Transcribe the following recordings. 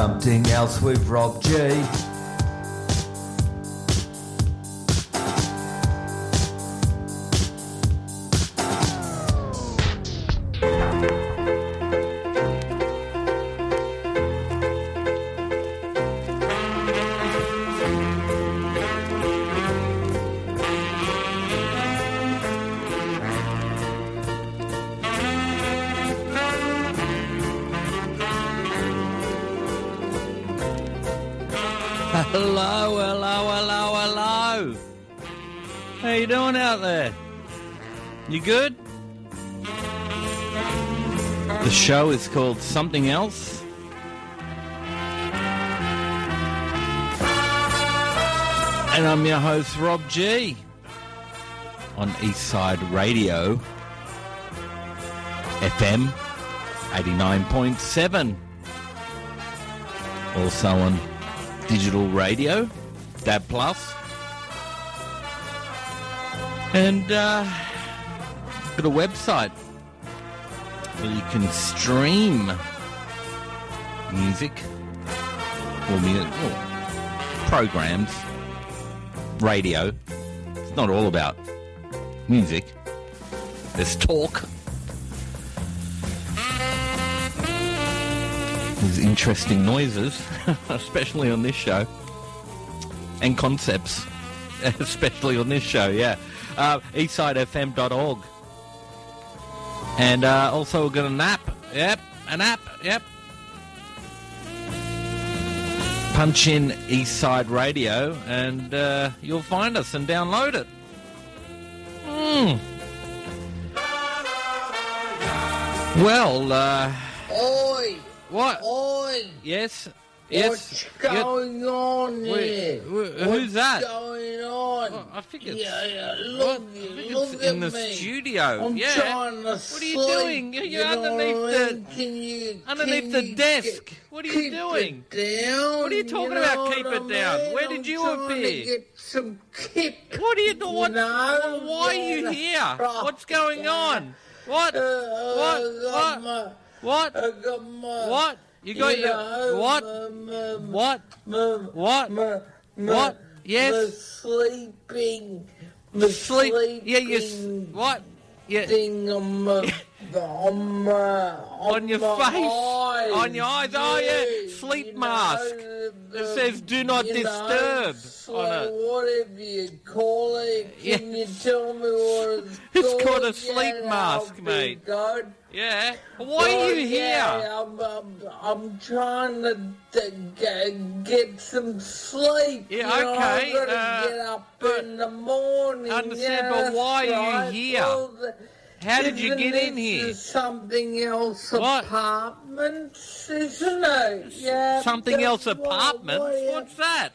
Something else with Rob G. Good? The show is called Something Else. And I'm your host, Rob G. On Eastside Radio, FM 89.7. Also on digital radio, DAB Plus, and uh, got a website where you can stream music or, mu- or programs, radio. It's not all about music. There's talk. There's interesting noises, especially on this show, and concepts, especially on this show. Yeah, uh, eastsidefm.org, and uh, also we've got an app. Yep, an app. Yep. Punch in Eastside Radio, and uh, you'll find us and download it. Hmm. Well, uh, Oi! what? Oi! Yes. What's going on Wait, here? wh- who's What's that? going on? Oh, I think it's. yeah, yeah, look, I think look it's at in the me. studio. I'm yeah. trying to What are you sleep, doing? You're- you're you know underneath what I the- Can you, underneath can the you desk. get- What are you keep doing? It down, What are you talking know about, keep what it I down? mean? Where did I'm you trying to appear? get some kip. What are you doing? What, know, why are you yeah. here? What's going yeah. on? What? Uh, What? I got What? my- What? I got my- What? You got you your know, what? What? What? What? Yes. sleeping. My Sleep? sleeping Yeah. You. What? Yeah. Thing on my, on my, On your my face. eyes. On your eyes. Oh, yeah. Sleep you mask. know, It says "Do not you know, disturb" on it. Whatever you call it, can Yeah. you tell me what it's It's called? a sleep mask, mate. Yeah. Why are you here? Yeah, I'm, I'm, I'm trying to, to get, some sleep. Yeah, you know, okay, to uh, get up but- in the morning. Understand, yeah, but why are you here? Well, the- How did you get in here? Something else What? apartments, isn't it? Yeah. Something else apartments? what What's that?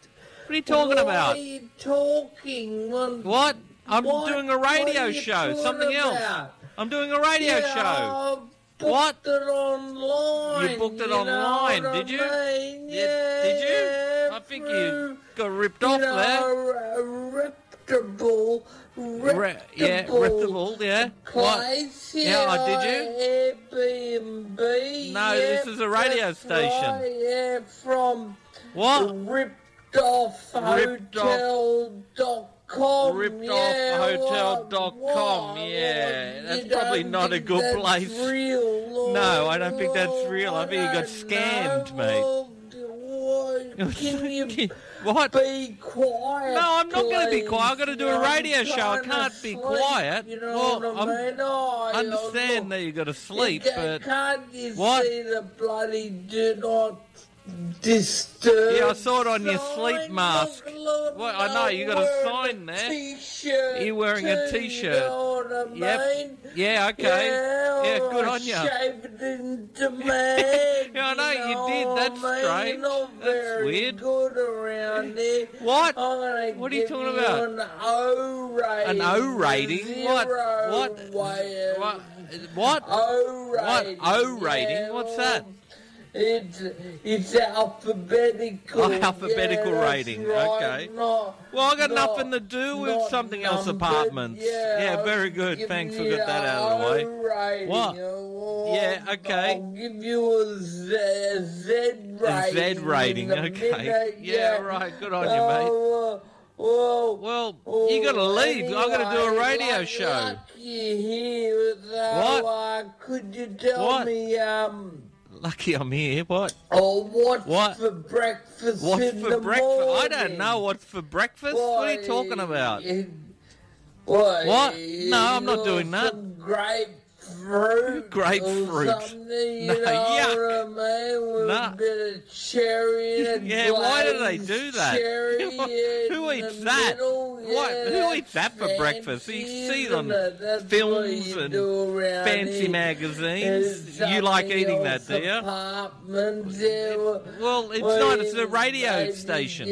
What are you talking about? are you talking? Well, What? I'm what- doing a radio show. Something else. I'm doing a radio Yeah, show. I booked What? it online. You booked it know online, what did I you? mean? Yeah, Yeah, did you? yeah, I think you got ripped you off know, there. a reputable, Re- yeah, reputable reputable, yeah. What? Place. Yeah, oh, did you? Airbnb. No, yeah, this is a radio station. Right, yeah, from What? ripped off Ripped off- hotel.com. yeah, RippedOffHotel.com, what- yeah, what- that's probably don't a good that's place. Real, No, I don't think that's oh, real. I think you got scammed, know. mate. Can you what? be quiet? No, I'm not gonna be quiet. I've gotta do a radio show. I can't be sleep, quiet. You know Well, what I mean? Oh, I understand that you've got to sleep, you but can't you What? see the bloody do not disturb? Yeah, I saw it on your sleep mask. Well, I know, you got a sign there. T-shirt. You're wearing a t-shirt. You know what I Yep. mean? yeah, okay, Yeah, yeah, good I on you. Shaved in demand. Yeah, I know you oh, did. know That's what I mean? strange. Not That's weird. Good around there. What? What are you talking about? An O rating. An O rating? What? What? What? What? O What? rating. O rating? Yeah, What's that? It's it's alphabetical. Oh, alphabetical yeah, rating, right, okay. not- Well, I got not- nothing to do with something else apartments. Yeah, Yeah, very good. Thanks for getting that out of the way. rating. What? Yeah, okay. I'll give you a Z, a Z A rating. Z rating, okay. minute, Yeah, right, good on you, mate. Uh, well, Well, you gotta leave. I gotta do a radio show. here, though, What? Uh, could you tell What? me, um, Lucky I'm here. Oh, what? oh, what's What? for breakfast What's for breakfast? I don't know what's for breakfast. What are you talking about? What? What? No, I'm not doing that. Some grapefruit. Grapefruit. Or something, No, yuck. what I mean? With No. a bit of cherry and Yeah, why do they do that? Cherry Who in eats that? middle, What? yeah, Who eats that for breakfast? You see it on? That's films and Fancy magazines. You like eating that, do you? Well, it's well, not. It's a radio station.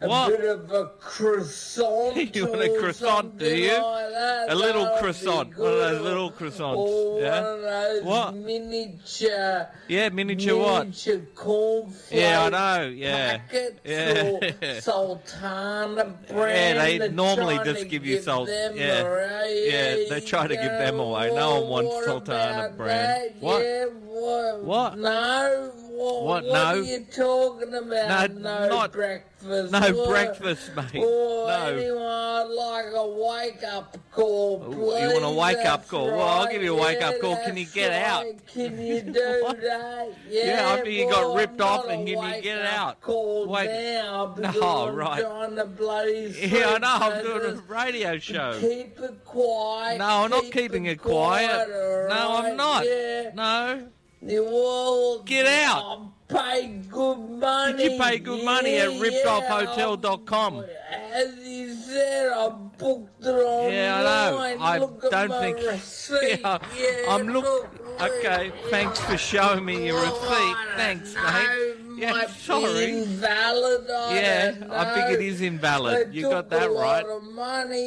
A, What? bit of a croissant. You want a croissant, do you? like. A little That'd croissant, one of those little croissants, Or yeah? One of those What? miniature. Yeah, miniature what? Miniature cornflakes. Yeah, I know, yeah. Yeah. Or Sultana Bran. Yeah, they They're normally just give you salt- yeah. Yeah, they try to give them away. No one wants What Sultana that? What? Yeah, what? What? No. What, What? what No. are you talking about? No, No, not- breakfast. No breakfast, mate. Oh, No. anyone like a wake up call, Oh, please. you want a wake up That's call? Well, I'll give you a wake up Yeah, call. Can you get out? Can you do that? Yeah, Yeah, after you got ripped off and can you get wake-up out? Call Wake- now No, because I'm right. trying to bloody Yeah, I know. I'm doing a radio show. Keep it quiet. No, I'm not keeping it quiet. all No, I'm not. Yeah. No. You all Get out. I paid good money. Did you pay good money at rippedoffhotel.com? yeah. As you said, I booked it online. Yeah, I know. I look don't think. Receipt. Yeah, yeah, I'm look. Okay, thanks for showing me your receipt. Alright, Thanks, no, mate. Yeah, sorry. Invalid, I Yeah, I think it is invalid. They You got that right.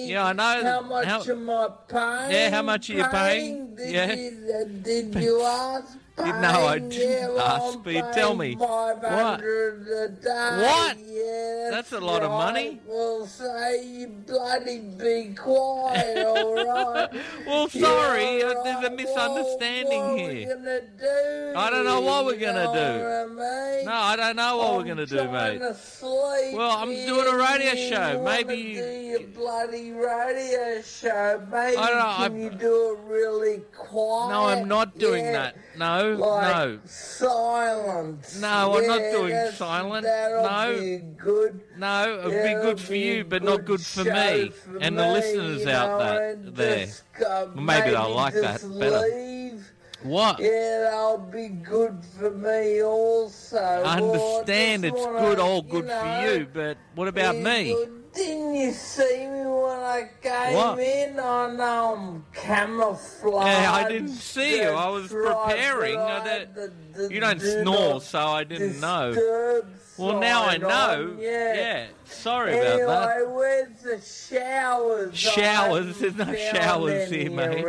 Yeah, I know. How much How- am I paying? Yeah, how much are you paying? Did Yeah. You, uh, did you ask? No, I Paying? didn't ask, but tell me. What? a day. What? Yeah, That's a lot of right. money. Well, say you bloody be quiet, all right? Well, sorry, Yeah, uh, all there's a misunderstanding Well, here. What we gonna do? I don't know what we're gonna do. I mean? No, I don't know what we're gonna do, mate. to Well, I'm doing a radio show. Maybe you- do your bloody radio show. Maybe I don't know, can I- you do it really quiet? No, I'm not doing Yeah, that. No, Like no. silence. No, I'm not doing that's- silent. No. be good. No, it'd be good for you, but not good for me for and the listeners out know, there. just, uh, maybe they'll like that better. Leave. What? Yeah, that'll be good for me also. I understand Well, it's wanna, good, all good know, for you, but what about me? Didn't you see me when I came What? in? I know I'm camouflaged. Yeah, I didn't see you. I was preparing. I I don't- the- the You don't do snore, so I didn't know. Well, now I know. Yeah. Yeah, sorry Anyway, about that. where's the showers? Showers? There's no showers here, mate.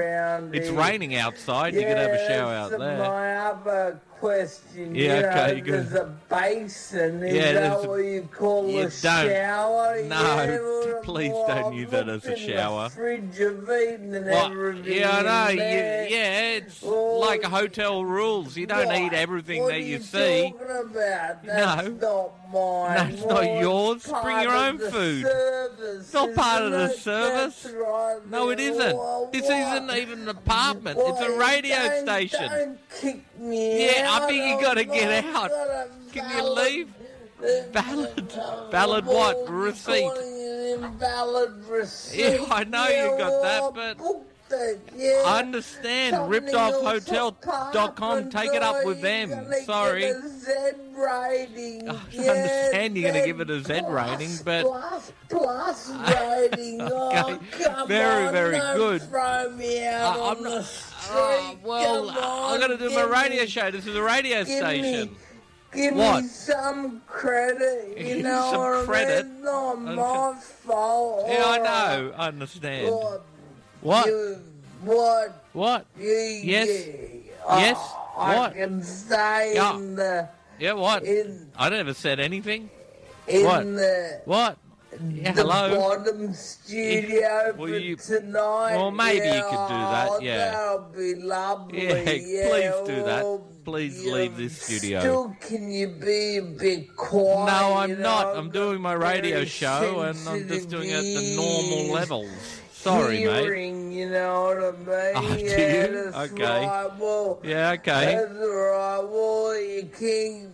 It's here. raining outside. You could have a shower out there. My other question. Yeah, you okay, know. There's a basin. Is Yeah, that what you call You a shower? No, yeah, please well, don't I've use that as a shower. fridge of eating and Well, everything. yeah, I know. You, yeah, it's Well, like a hotel rules. You don't What? eat everything what that are you you see. talking about? That's No. not mine. That's not yours. Bring your own food. It's not part of the service. Right. No, it isn't. This isn't even an apartment. It's a radio don't- station. Don't kick me Yeah, I think you I've gotta get out. Can you leave? Valid. Valid what? Receipt. invalid receipt. Yeah, I know you got that, but- booked yeah. I understand. Something RippedOffHotel.com. apartment, Take it up with them. Sorry. Get a Z rating. I yeah, understand you're gonna give it a Z rating, but- plus plus rating. Oh, Okay, come very, on, very don't good. Throw me out Uh, on I'm not. Uh, well, on, I'm gonna do my radio me- show. This is a radio give station. Me, give What? me some credit. You Give know some what I mean? credit? It's not my fault. Yeah, I know. I understand. What? What? You, what? What? You, Yes. yeah. Yes? Oh, I What? can stay Yeah. in the Yeah, what? in I never said anything. in What? the What? Yeah, the hello? bottom studio Well, for you- tonight. well, maybe you yeah, could do that, oh, yeah. That'll be lovely. Yeah, Yeah, please do that. Please you- leave this oh, studio. Still, can you be a bit quiet? No, I'm you not. know, I'm doing my radio show and I'm just doing it at the normal levels. Sorry, mate. Hearing, you know what I mean? Oh, do yeah, you? Okay. right. Well, Yeah, okay. That's right. Well, you can.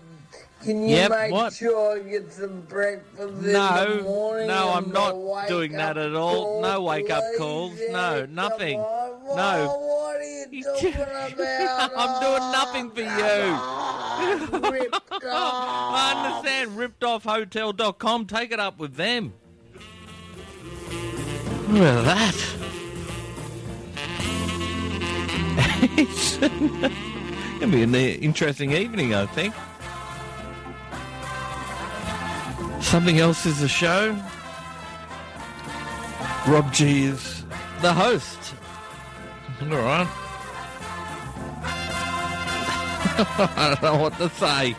Can you Yep, make what? sure I get some breakfast in the No, morning? no, I'm not doing that at all. No wake-up calls. No, nothing. No. What are you talking about? I'm doing nothing for you. you. Ripped off. I understand. Rippedoffhotel.com. Take it up with them. Look at that. it's going to be an uh, interesting evening, I think. Something else is the show. Rob G is the host. All right. I don't know what to say.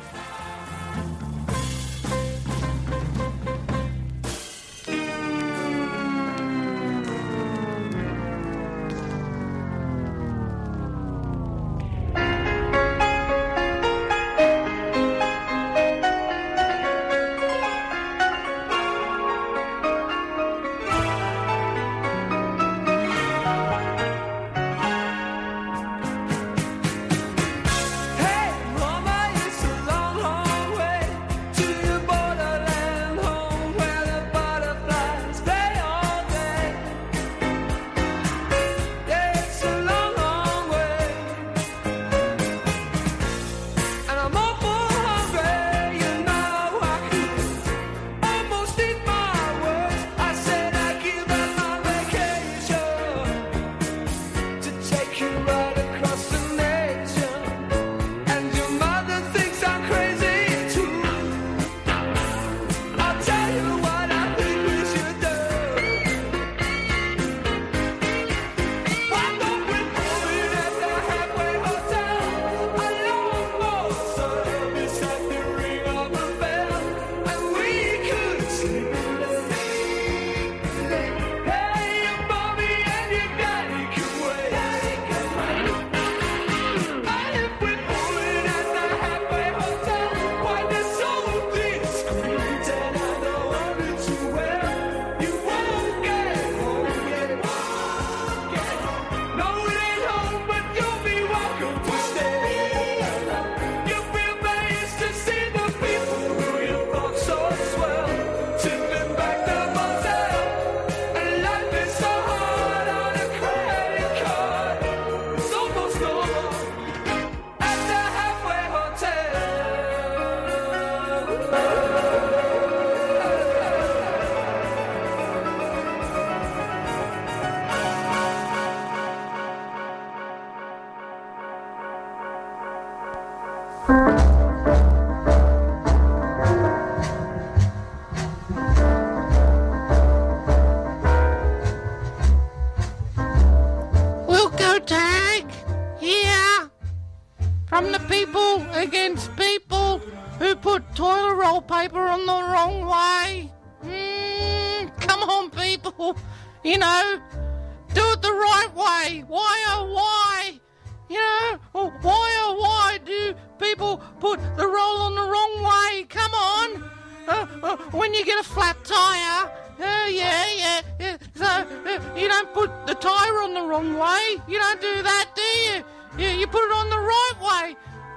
Wrong way. You don't do that, do you? You, you put it on the right way.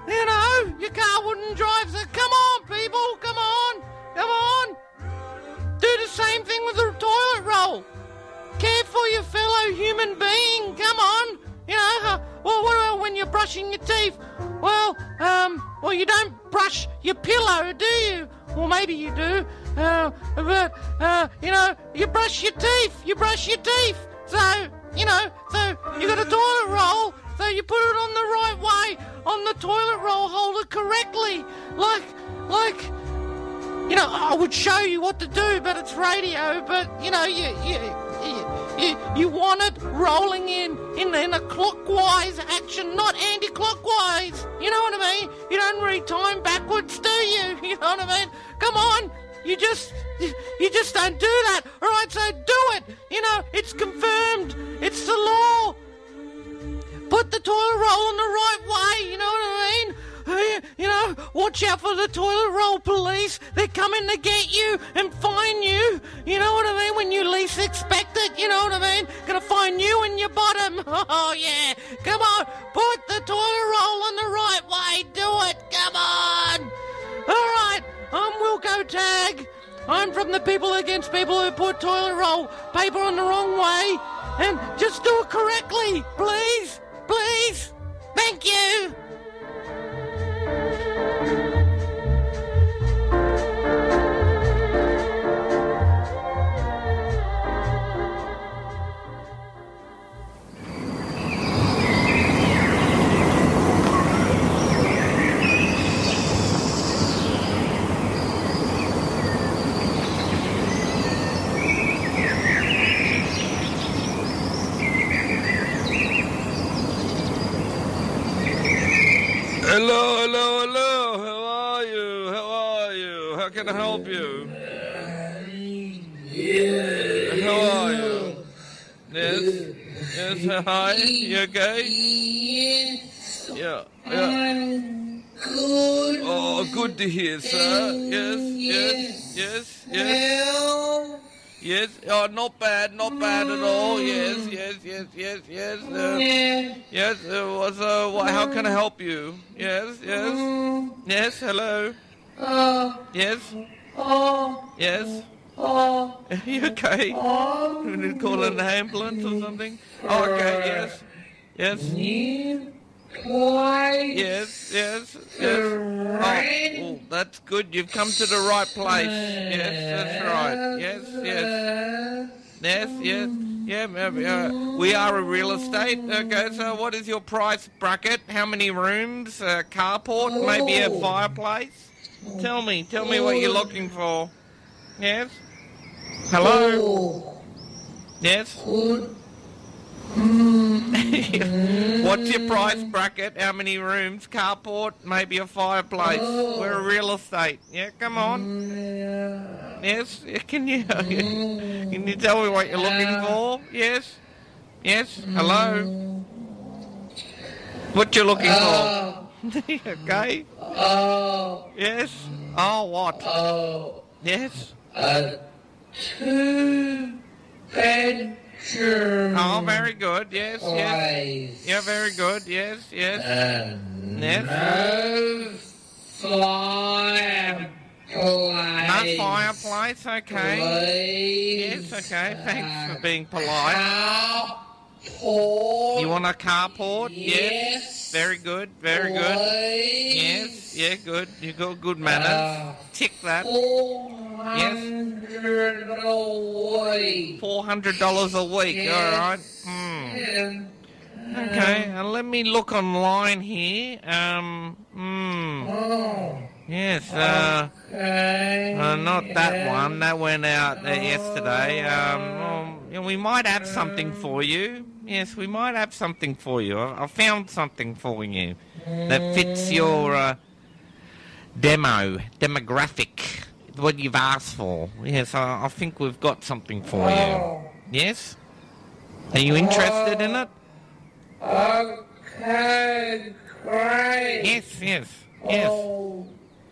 You know, your car wouldn't drive. So come on, people, come on, come on. Do the same thing with the toilet roll. Care for your fellow human being. Come on. You know, well, what about when you're brushing your teeth? Well, um, well, you don't brush your pillow, do you? Well, maybe you do. Uh, but, uh, you know, you brush your teeth. You brush your teeth. So, you know, so you got a toilet roll. So you put it on the right way on the toilet roll holder correctly. Like, like, you know, I would show you what to do, but it's radio. But you know, you you you, You, want it rolling in, in in a clockwise action, not anti-clockwise. You know what I mean? You don't read time backwards, do you? You know what I mean? Come on, you just you just don't do that. All right, so do it. You know, it's confirmed. It's the law. Put the toilet roll in the right way. You know what I mean? You know, watch out for the toilet roll police. They're coming to get you and find you. You know what I mean? When you least expect it. You know what I mean? Gonna find you in your bottom. Oh yeah. Come on, put the toilet roll in the right way. Do it. Come on. All right. I'm Wilko Tagg. I'm from the people against people who put toilet roll paper on the wrong way. And just do it correctly, please. Please. Thank you. Hello, hello, hello. How are you? How are you? How can I help you? How are you? Yes. Yes. Hi. You okay? Yes, Yeah. Yeah. Good. Oh, good to hear, sir. Yes. Yes. Yes. Yes. Yes. Oh, not bad. Not bad at all. Yes. Yes. Yes. Yes. Yes. Uh, yes. Uh, what's, uh, what, how can I help you? Yes. Yes. Yes. Hello. uh, Yes. oh, Yes. oh, Are you okay? We need to call an ambulance or something? Oh, okay, yes. Yes. Twice. Yes, yes, yes. Oh, oh, that's good. You've come to the right place. Yes, that's right. Yes, yes. Yes, yes. Yeah, maybe, uh, we are a real estate. Okay, so what is your price bracket? How many rooms? A carport? Maybe a fireplace? Tell me, tell me what you're looking for. Yes? Hello? Oh, Yes? Mm. good. What's your price bracket? How many rooms? Carport? Maybe a fireplace? Oh. We're a real estate. Yeah, come on. Mm, yes, can you can you mm. tell me what you're looking uh. for? Yes, yes. Hello. What you're looking for? Uh. okay. Oh, Yes. Oh, what? oh, Yes. a two bedroom Oh, very good. Yes, yes. Yeah, very good. Yes, yes. And Yes. no fireplace. Not fireplace. Okay. Yes. Okay. Thanks for being polite. Carport. You want a carport? Yes. Very good. Very good. Yes. Yeah. Good. You got good manners. Uh, Tick that. Four hundred a week. Four hundred dollars a week. Yes. All right. Hmm. Okay. Uh, let me look online here. Um. Hmm. Oh, Yes. Uh. okay. Uh, not that one. That went out uh, yesterday. Um, well, yeah, we might have something for you. Yes, we might have something for you. I, I found something for you that fits your uh, demo, demographic, what you've asked for. Yes, I, I think we've got something for you. Oh, Yes? Are you interested in it? okay, great. Yes, yes, yes. Oh,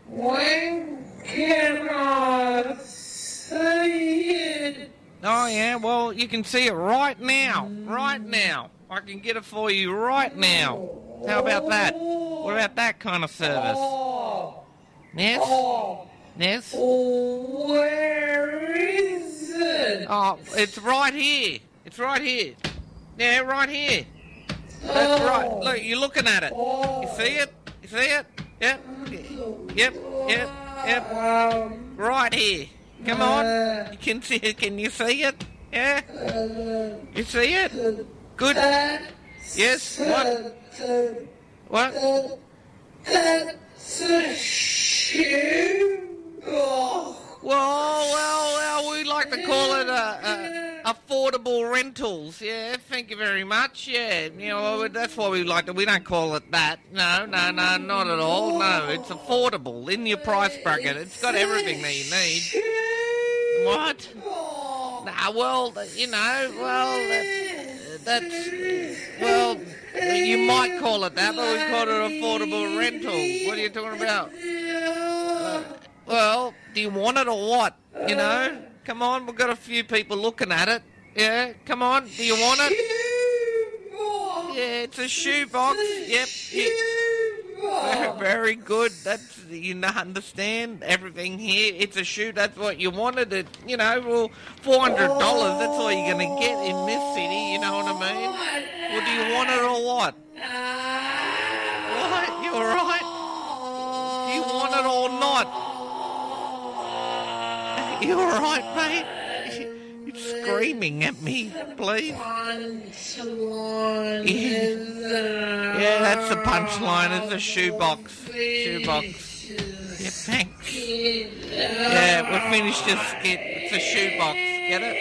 when can I see it? Oh yeah, well you can see it right now, right now. I can get it for you right now. How about that? What about that kind of service? Yes, yes. where is it? Oh, it's right here. It's right here. Yeah, right here. That's right. Look, you're looking at it. You see it? You see it? Yep. Yep. Yep. Yep. Right here. Come on. You can see it. Can you see it? Yeah. You see it? Good. Yes. What? What? That's a shoe. Well, well, well, we like to call it a, a affordable rentals. Yeah, thank you very much. Yeah, you know that's why we like to. We don't call it that. No, no, no, not at all. No, it's affordable in your price bracket. It's got everything that you need. What? Nah, well, you know, well, that, that's well, you might call it that, but we call it affordable rental. What are you talking about? Well, do you want it or what? You know, come on, we've got a few people looking at it. Yeah, come on, do you want it? Yeah, it's a shoebox. Yep. yeah. Very, good. That's you understand everything here. It's a shoe. That's what you wanted. It, you know, well, four hundred dollars. That's all you're gonna get in this city. You know what I mean? Well, do you want it or what? What? You all right? Do you want it or not? You all right, mate? You're screaming at me, please. Yeah, that's the punchline. It's a shoebox. Shoebox. Yeah, thanks. Yeah, we finished this skit. It's a shoebox. Get it?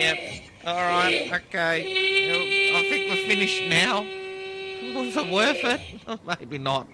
Yep. All right. Okay. I think we're finished now. Was it worth it? Maybe not.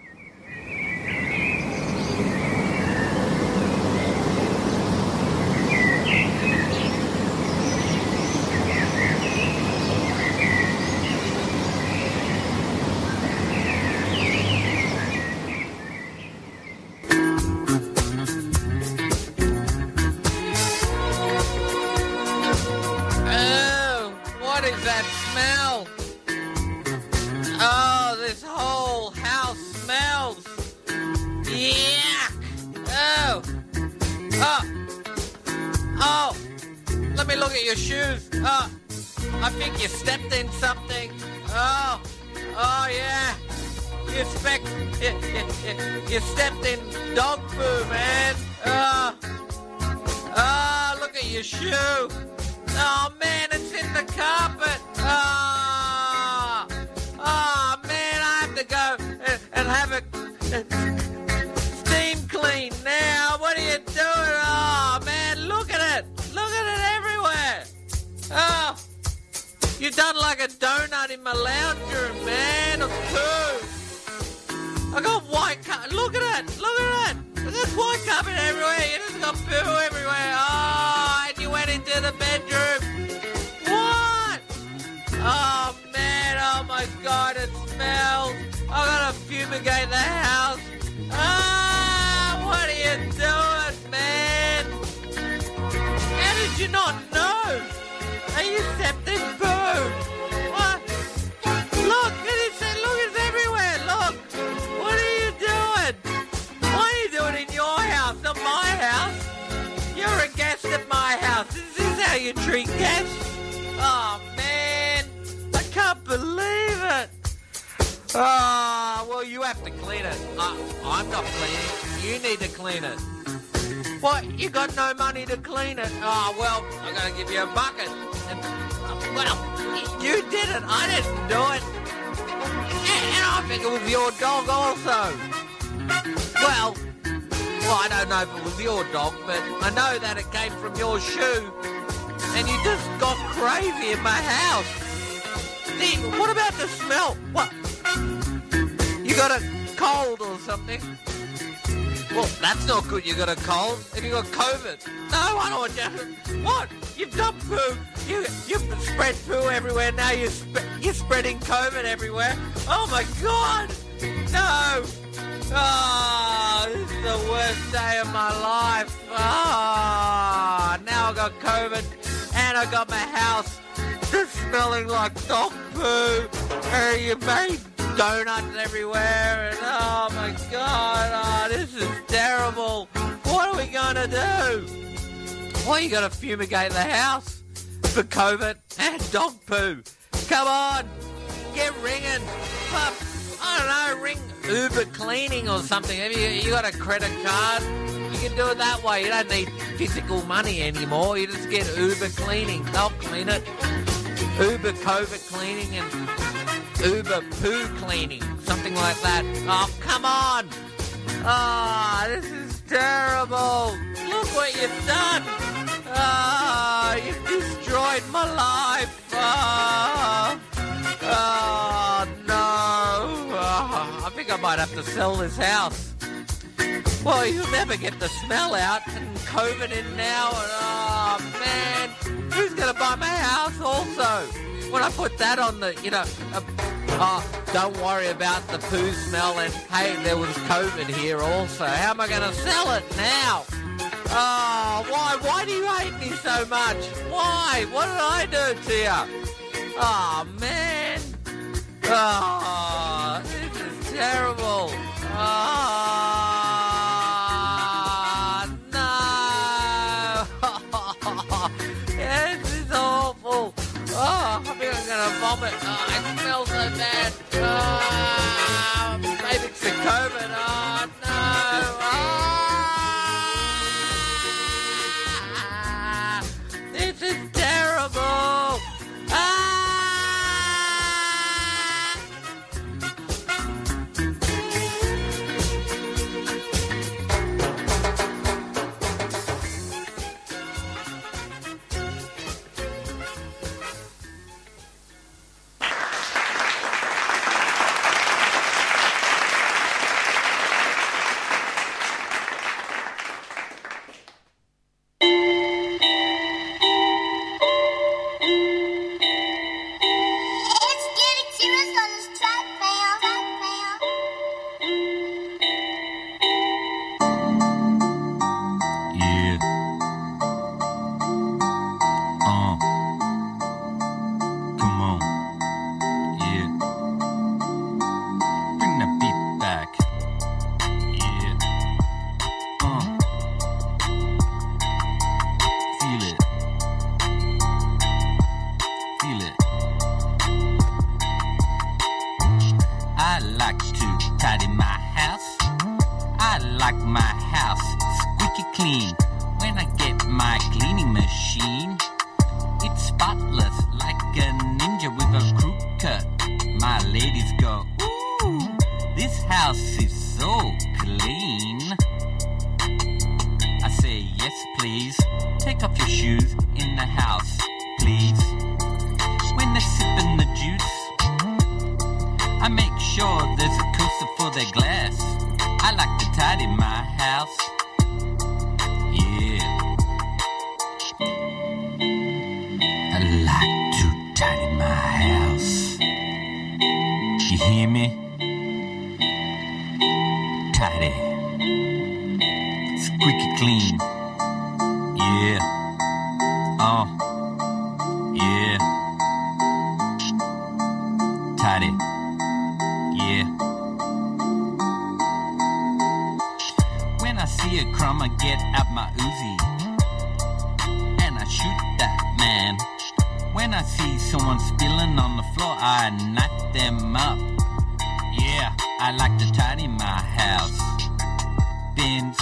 You done like a donut in my lounge room, man, of poo. I got white carpet. Look at it. Look at it. There's white carpet everywhere. You just got poo everywhere. Oh, and you went into the bedroom. What? Oh man. Oh my God. It smells. I gotta fumigate the house. Ah, what are you doing, man? How did you not know? You septic poo? What? Look, it is, look, it's everywhere. Look. What are you doing? Why are you doing in your house, not my house? You're a guest at my house. Is this how you treat guests? Oh, man. I can't believe it. Ah, well, you have to clean it. Uh, I'm not cleaning. You need to clean it. What? You got no money to clean it? Oh, well, I'm going to give you a bucket. Well, you did it. I didn't do it. And, and I think it was your dog also. Well, well, I don't know if it was your dog, but I know that it came from your shoe. And you just got crazy in my house. See, what about the smell? What? You got a cold or something? Well, that's not good. You got a cold. Have you got COVID? No, I don't want you. What? You've done poo. You you've spread poo everywhere. Now you're sp- you're spreading COVID everywhere. Oh my God! No. Oh, this is the worst day of my life. Oh, now I got COVID and I got my house just smelling like dog poo. Uh, you made donuts everywhere and oh my god, oh, this is terrible. What are we gonna do? Well, you gotta fumigate the house for COVID and dog poo. Come on, get ringing. Pup, I don't know, ring Uber cleaning or something. Have you, you got a credit card? You can do it that way. You don't need physical money anymore. You just get Uber cleaning. They'll clean it. Uber COVID cleaning and Uber poo cleaning. Something like that. Oh, come on. Ah, this is terrible. Look what you've done. Ah, you've destroyed my life. Ah, oh, no. Ah, I think I might have to sell this house. Well, you'll never get the smell out, and COVID in now, and oh man, who's gonna buy my house also? When I put that on the, you know, uh, oh, don't worry about the poo smell, and hey, there was COVID here also. How am I gonna sell it now? Oh, why? Why do you hate me so much? Why? What did I do to you? Oh ah, man. Oh, this is terrible. Oh, no. this is awful. Oh, I think I'm gonna vomit. Oh, it smells so bad. When I see someone spilling on the floor, I knock them up. Yeah, I like to tidy my house. Bins,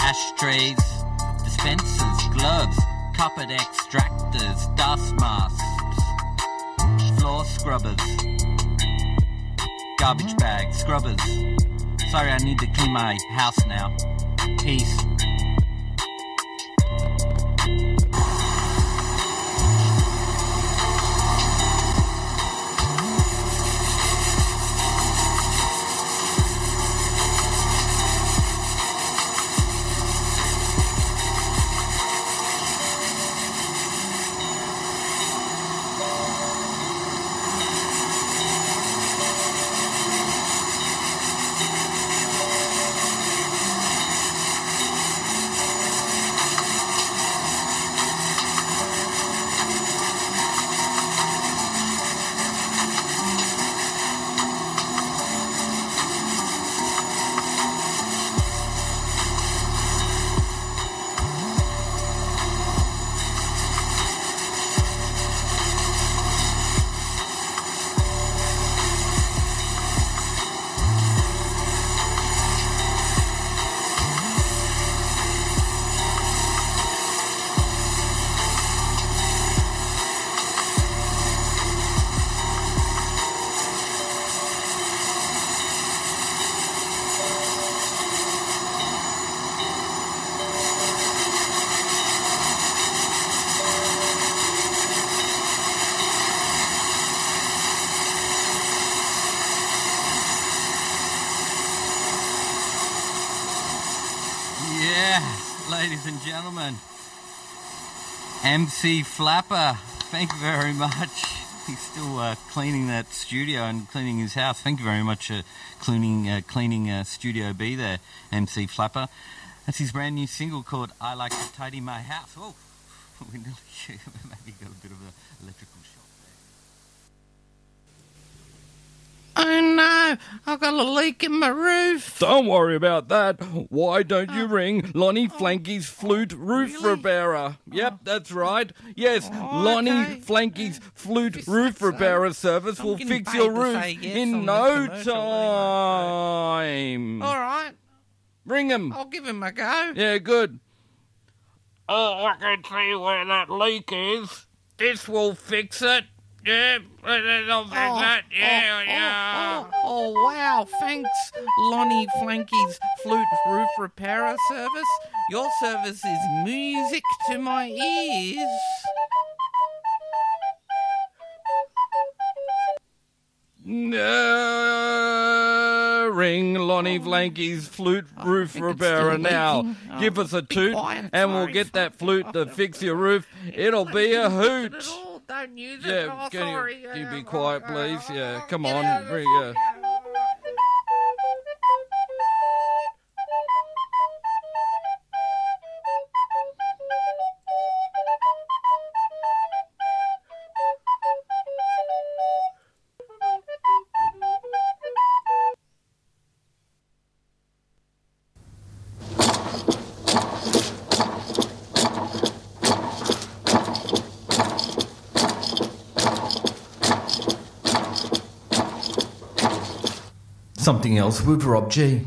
ashtrays, dispensers, gloves, carpet extractors, dust masks, floor scrubbers, garbage bags, scrubbers. Sorry, I need to clean my house now. Peace. Ladies and gentlemen. MC Flapper, thank you very much. He's still uh, cleaning that studio and cleaning his house. Thank you very much, uh, cleaning uh, cleaning Studio B there, MC Flapper. That's his brand new single called "I Like to Tidy My House." Oh, we nearly maybe got a bit of an electrical shock there. Oh no, I've got a leak in my roof. Don't worry about that. Why don't you oh. ring Lonnie oh. Flanky's flute oh, roof really? repairer? Yep, that's right. Yes, Oh, Lonnie okay. Flanky's flute If roof that's so, repair service I'm will getting fix paid your to roof say yes in on no this commercial anyway, time. All right, Ring him. I'll give him a go. Yeah, good. Oh, I can see where that leak is. This will fix it. Yeah, it'll fix it. Yeah, yeah. Oh, oh, oh, wow. Thanks, Lonnie Flanky's Flute Roof Repairer Service. Your service is music to my ears. No, ring Lonnie oh, Flanky's flute roof think it's repairer still now. leaking. Oh, Give us a be toot, quiet, and we'll sorry. get that flute to fix your roof. It'll be a hoot. At all. Don't use it. Yeah, can you- can you be Uh, quiet, uh, please? Yeah, come on, bring- the- With Rob G.